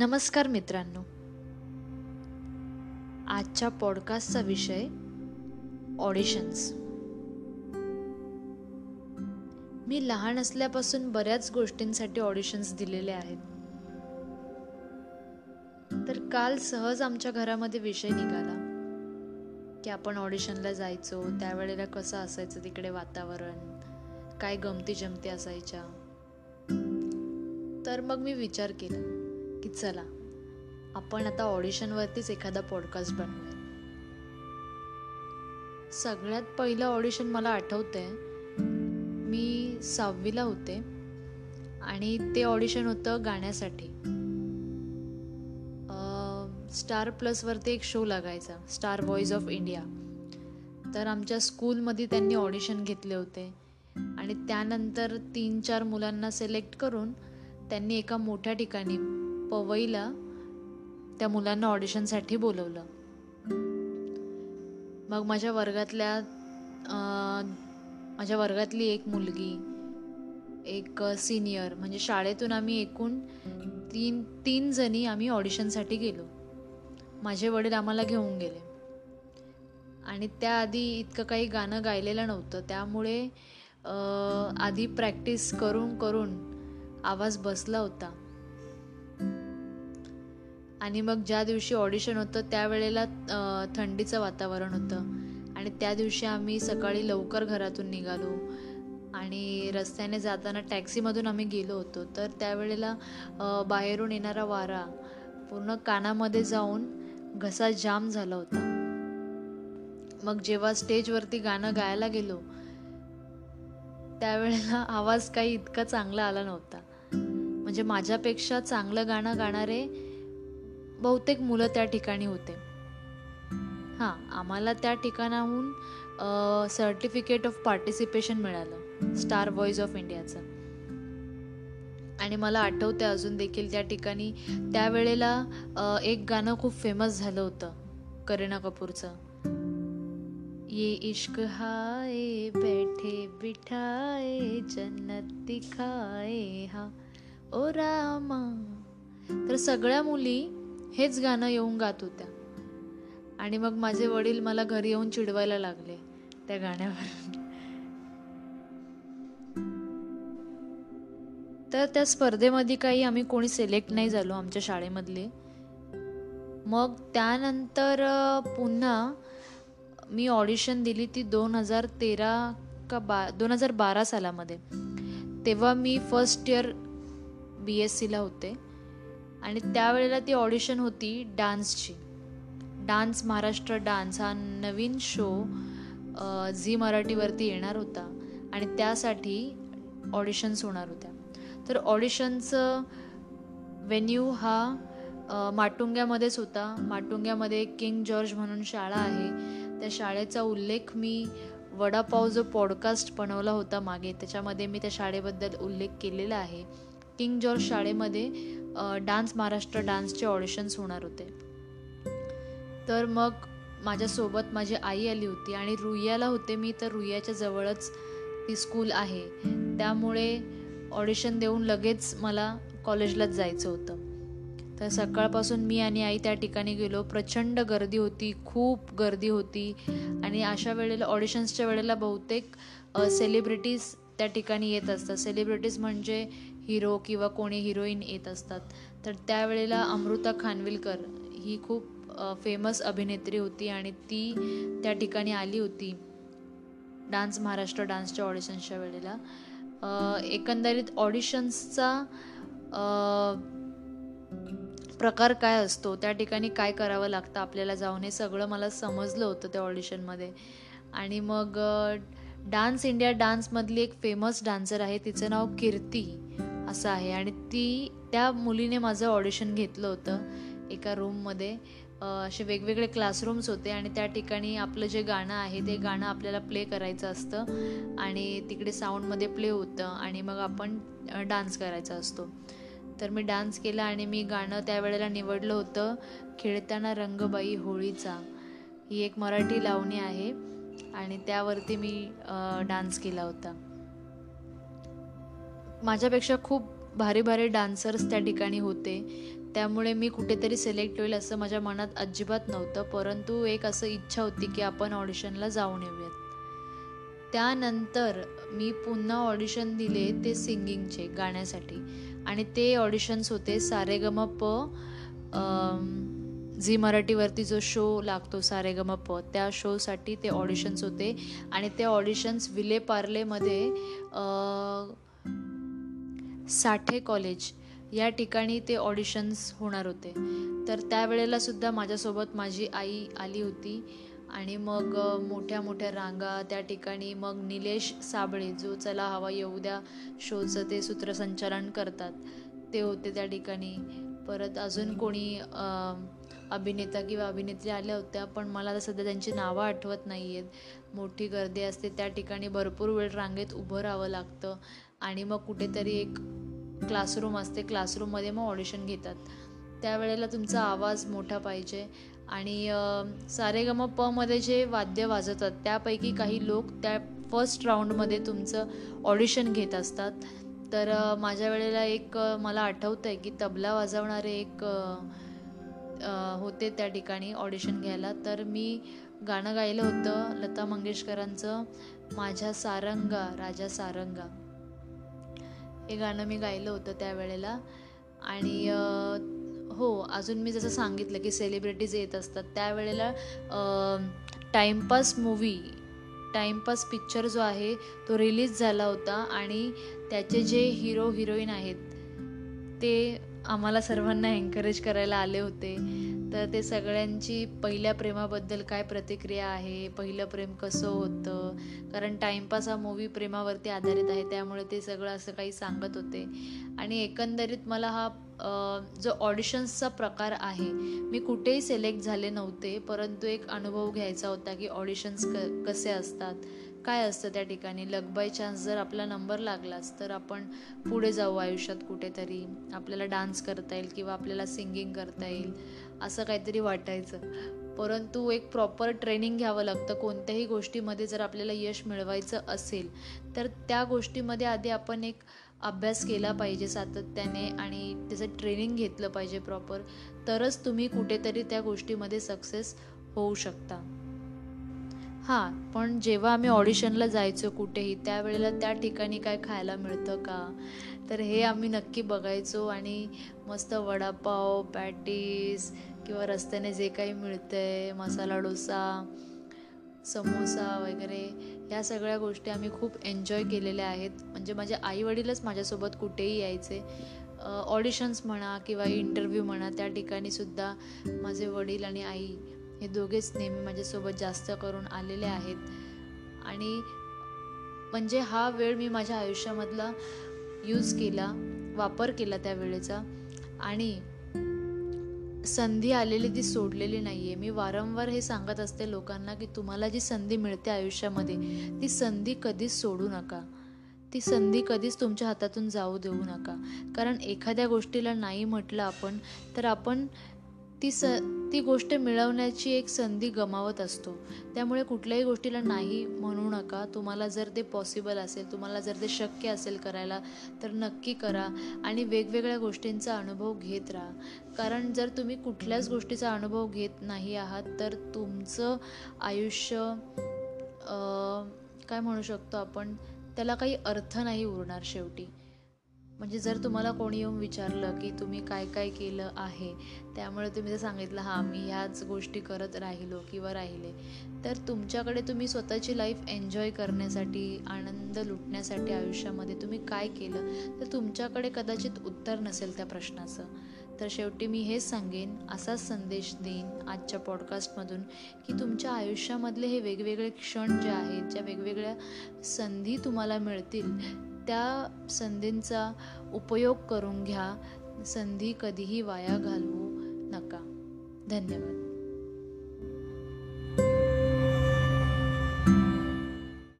नमस्कार मित्रांनो. आजच्या पॉडकास्टचा विषय ऑडिशन्स. मी लहान असल्यापासून बऱ्याच गोष्टींसाठी ऑडिशन्स दिलेले आहेत. तर काल सहज आमच्या घरामध्ये विषय निघाला की आपण ऑडिशनला जायचो त्यावेळेला कसं असायचं तिकडे वातावरण काय गमती जमती असायच्या. तर मग मी विचार केला. की चला आपण आता ऑडिशनवरतीच एखादा पॉडकास्ट बनवूया. सगळ्यात पहिलं ऑडिशन मला आठवतंय मी सहावीला होते आणि ते ऑडिशन होतं गाण्यासाठी. स्टार प्लसवरती एक शो लागायचा स्टार व्हॉइस ऑफ इंडिया तर आमच्या स्कूलमध्ये त्यांनी ऑडिशन घेतले होते आणि त्यानंतर तीन चार मुलांना सिलेक्ट करून त्यांनी एका मोठ्या ठिकाणी पवईला त्या मुलांना ऑडिशनसाठी बोलवलं. मग माझ्या वर्गातल्या माझ्या वर्गातली एक मुलगी एक सिनियर म्हणजे शाळेतून आम्ही एकूण तीन तीन जणी आम्ही ऑडिशनसाठी गेलो. माझे वडील आम्हाला घेऊन गेले. आणि त्याआधी इतकं काही गाणं गायलेलं नव्हतं. त्यामुळे आधी प्रॅक्टिस करून करून आवाज बसला होता. आणि मग ज्या दिवशी ऑडिशन होतं त्यावेळेला थंडीचं वातावरण होतं. आणि त्या दिवशी आम्ही सकाळी लवकर घरातून निघालो. आणि रस्त्याने जाताना टॅक्सीमधून आम्ही गेलो होतो. तर त्यावेळेला बाहेरून येणारा वारा पूर्ण कानामध्ये जाऊन घसा जाम झाला होता. मग जेव्हा स्टेजवरती गाणं गायला गेलो त्यावेळेला आवाज काही इतका चांगला आला नव्हता. म्हणजे माझ्यापेक्षा चांगलं गाणं गाणारे बहुतेक मुलं त्या ठिकाणी होते. हां आम्हाला त्या ठिकाणाहून सर्टिफिकेट ऑफ पार्टिसिपेशन मिळालं स्टार व्हॉइस ऑफ इंडियाचं आणि मला आठवते अजून देखील त्या ठिकाणी त्यावेळेला एक गाणं खूप फेमस झालं होतं करीना कपूरचं. ये इश्क हाय बैठे बिठाए जन्नत दिखाए हा ओ रामा. तर सगळ्या मुली हेच गाणं येऊन गात होत्या. आणि मग माझे वडील मला घरी येऊन चिडवायला लागले त्या गाण्यावर तर त्या स्पर्धेमध्ये काही आम्ही कोणी सिलेक्ट नाही झालो आमच्या शाळेमधले. मग त्यानंतर पुन्हा मी ऑडिशन दिली ती दोन हजार तेरा का बा दोन हजार बारा सालामध्ये. तेव्हा मी फर्स्ट इयर बी एस सीला होते. आणि त्यावेळेला ती ऑडिशन होती डान्सची. डान्स महाराष्ट्र डान्स हा नवीन शो झी मराठीवरती येणार होता आणि त्यासाठी ऑडिशन्स होणार होत्या. तर ऑडिशनचं व्हेन्यू हा माटुंग्यामध्येच होता. माटुंग्यामध्ये किंग जॉर्ज म्हणून शाळा आहे. त्या शाळेचा उल्लेख मी वडापाव जो पॉडकास्ट बनवला होता मागे त्याच्यामध्ये मी त्या शाळेबद्दल उल्लेख केलेला आहे. किंग जॉर्ज शाळेमध्ये डान्स महाराष्ट्र डान्सचे ऑडिशन्स होणार होते. तर मग माझ्यासोबत माझी आई आली होती आणि रुईयाला होते मी तर रुईयाच्या जवळच ती स्कूल आहे. त्यामुळे ऑडिशन देऊन लगेच मला कॉलेजलाच जायचं होतं. तर सकाळपासून मी आणि आई त्या ठिकाणी गेलो. प्रचंड गर्दी होती खूप गर्दी होती. आणि अशा वेळेला ऑडिशन्सच्या वेळेला बहुतेक सेलिब्रिटीज त्या ठिकाणी येत असतात. सेलिब्रिटीज म्हणजे हिरो किंवा कोणी हिरोईन येत असतात. तर त्यावेळेला अमृता खानविलकर ही खूप फेमस अभिनेत्री होती आणि ती त्या ठिकाणी आली होती. डान्स महाराष्ट्र डान्सच्या ऑडिशन्सच्या वेळेला. एकंदरीत ऑडिशन्सचा प्रकार काय असतो त्या ठिकाणी काय करावं लागतं आपल्याला जाऊन हे सगळं मला समजलं होतं त्या ऑडिशनमध्ये आणि मग डान्स इंडिया डान्समधली एक फेमस डान्सर आहे तिचं नाव कीर्ती. असं आहे. आणि ती त्या मुलीने माझं ऑडिशन घेतलं होतं एका रूममध्ये असे वेगवेगळे क्लासरूम्स होते आणि त्या ठिकाणी आपलं जे गाणं आहे ते गाणं आपल्याला प्ले करायचं असतं. आणि तिकडे साऊंडमध्ये प्ले होतं आणि मग आपण डान्स करायचा असतो. तर मी डान्स केला आणि मी गाणं त्यावेळेला निवडलं होतं खेळताना रंगबाई होळीचा. ही एक मराठी लावणी आहे. आणि त्यावरती मी डान्स केला होता. माझ्यापेक्षा खूप भारी भारी डान्सर्स त्या ठिकाणी होते. त्यामुळे मी कुठेतरी सिलेक्ट होईल असं माझ्या मनात अजिबात नव्हतं. परंतु एक असं इच्छा होती की आपण ऑडिशनला जाऊन येऊयात. त्यानंतर मी पुन्हा ऑडिशन दिले ते सिंगिंगचे गाण्यासाठी. आणि ते ऑडिशन्स होते सारेगम प झी मराठीवरती जो शो लागतो सारेगम प त्या शोसाठी ते ऑडिशन्स होते. आणि ते ऑडिशन्स विले पार्लेमध्ये साठे कॉलेज या ठिकाणी ते ऑडिशन्स होणार होते. तर त्यावेळेला सुद्धा माझ्यासोबत माझी आई आली होती. आणि मग मोठ्या मोठ्या रांगा त्या ठिकाणी मग निलेश साबळे जो चला हवा येऊ द्या शोचं ते सूत्रसंचालन करतात. ते होते त्या ठिकाणी. परत अजून कोणी अभिनेता किंवा अभिनेत्री आल्या होत्या पण मला आता सध्या त्यांची नावं आठवत नाही आहेत मोठी गर्दी असते त्या ठिकाणी भरपूर वेळ रांगेत उभं राहावं लागतं. आणि मग कुठेतरी एक क्लासरूम असते. क्लासरूममध्ये मग ऑडिशन घेतात. त्यावेळेला तुमचा आवाज मोठा पाहिजे. आणि सारेगम पमध्ये जे वाद्य वाजवतात त्यापैकी काही लोक त्या फर्स्ट राऊंडमध्ये तुमचं ऑडिशन घेत असतात. तर माझ्या वेळेला एक मला आठवतं आहे की तबला वाजवणारे एक होते त्या ठिकाणी ऑडिशन घ्यायला. तर मी गाणं गायलं होतं लता मंगेशकरांचं माझ्या सारंगा राजा सारंगा. हे गाणं मी गायलं होतं त्यावेळेला. आणि हो अजून मी जसं सांगितलं की सेलिब्रिटीज येत असतात त्यावेळेला टाईमपास मूवी टाईमपास पिक्चर जो आहे तो रिलीज झाला होता आणि त्याचे जे हिरो हिरोईन आहेत ते आम्हाला सर्वांना एन्करेज करायला आले होते. तर ते सगळ्यांची पहिल्या प्रेमाबद्दल काय प्रतिक्रिया आहे पहिलं प्रेम कसं होतं? कारण टाईमपास हा मूवी प्रेमावरती आधारित आहे त्यामुळे ते सगळं असं काही सांगत होते. आणि एकंदरीत मला हा जो ऑडिशन्सचा प्रकार आहे मी कुठेही सिलेक्ट झाले नव्हते परंतु एक अनुभव घ्यायचा होता की ऑडिशन्स क कसे असतात? काय असतं त्या ठिकाणी? लक बाय चान्स जर आपला नंबर लागलाच तर आपण पुढे जाऊ आयुष्यात कुठेतरी. आपल्याला डान्स करता येईल किंवा आपल्याला सिंगिंग करता येईल. असं काहीतरी वाटायचं. परंतु एक प्रॉपर ट्रेनिंग घ्यावं लागतं. कोणत्याही गोष्टीमध्ये जर आपल्याला यश मिळवायचं असेल तर त्या गोष्टीमध्ये आधी आपण एक अभ्यास केला पाहिजे सातत्याने आणि त्याचं ट्रेनिंग घेतलं पाहिजे प्रॉपर तरच तुम्ही कुठेतरी त्या गोष्टीमध्ये सक्सेस होऊ शकता. हां पण जेव्हा आम्ही ऑडिशनला जायचो कुठेही त्यावेळेला त्या ठिकाणी काय खायला मिळतं का? तर हे आम्ही नक्की बघायचो आणि मस्त वडापाव पॅटीस किंवा रस्त्याने जे काही मिळतं आहे मसाला डोसा समोसा वगैरे ह्या सगळ्या गोष्टी आम्ही खूप एन्जॉय केलेल्या आहेत. म्हणजे माझे आईवडीलच माझ्यासोबत कुठेही यायचे. ऑडिशन्स म्हणा किंवा इंटरव्ह्यू म्हणा त्या ठिकाणी सुद्धा माझे वडील आणि आई हे दोघेच नेहमी माझ्यासोबत जास्त करून आलेले आहेत. आणि म्हणजे हा वेळ मी माझ्या आयुष्यामधला यूज केला वापर केला त्या वेळेचा. आणि संधी आलेली ती सोडलेली नाही आहे मी वारंवार हे सांगत असते लोकांना की तुम्हाला जी संधी मिळते आयुष्यामध्ये ती संधी कधीच सोडू नका. ती संधी कधीच तुमच्या हातातून जाऊ देऊ नका. कारण एखाद्या गोष्टीला नाही म्हटलं आपण तर आपण ती स ती गोष्ट मिळवण्याची एक संधी गमावत असतो. त्यामुळे कुठल्याही गोष्टीला नाही म्हणू नका. तुम्हाला जर ते पॉसिबल असेल तुम्हाला जर ते शक्य असेल करायला तर नक्की करा आणि वेगवेगळ्या गोष्टींचा अनुभव घेत राहा. कारण जर तुम्ही कुठल्याच गोष्टीचा अनुभव घेत नाही आहात तर तुमचं आयुष्य काय म्हणू शकतो आपण त्याला काही अर्थ नाही उरणार शेवटी. म्हणजे जर तुम्हाला कोणी येऊन विचारलं की तुम्ही काय काय केलं आहे त्यामुळे तुम्ही जर सांगितलं हां मी ह्याच गोष्टी करत राहिलो किंवा राहिले तर तुमच्याकडे तुम्ही स्वतःची लाईफ एन्जॉय करण्यासाठी आनंद लुटण्यासाठी आयुष्यामध्ये तुम्ही काय केलं तर तुमच्याकडे कदाचित उत्तर नसेल त्या प्रश्नाचं. तर शेवटी मी हेच सांगेन असाच संदेश देईन आजच्या पॉडकास्टमधून की तुमच्या आयुष्यामधले हे वेगवेगळे क्षण जे आहेत ज्या वेगवेगळ्या संधी तुम्हाला मिळतील त्या संधींचा उपयोग करून घ्या. संधी कधीही वाया घालवू नका. धन्यवाद.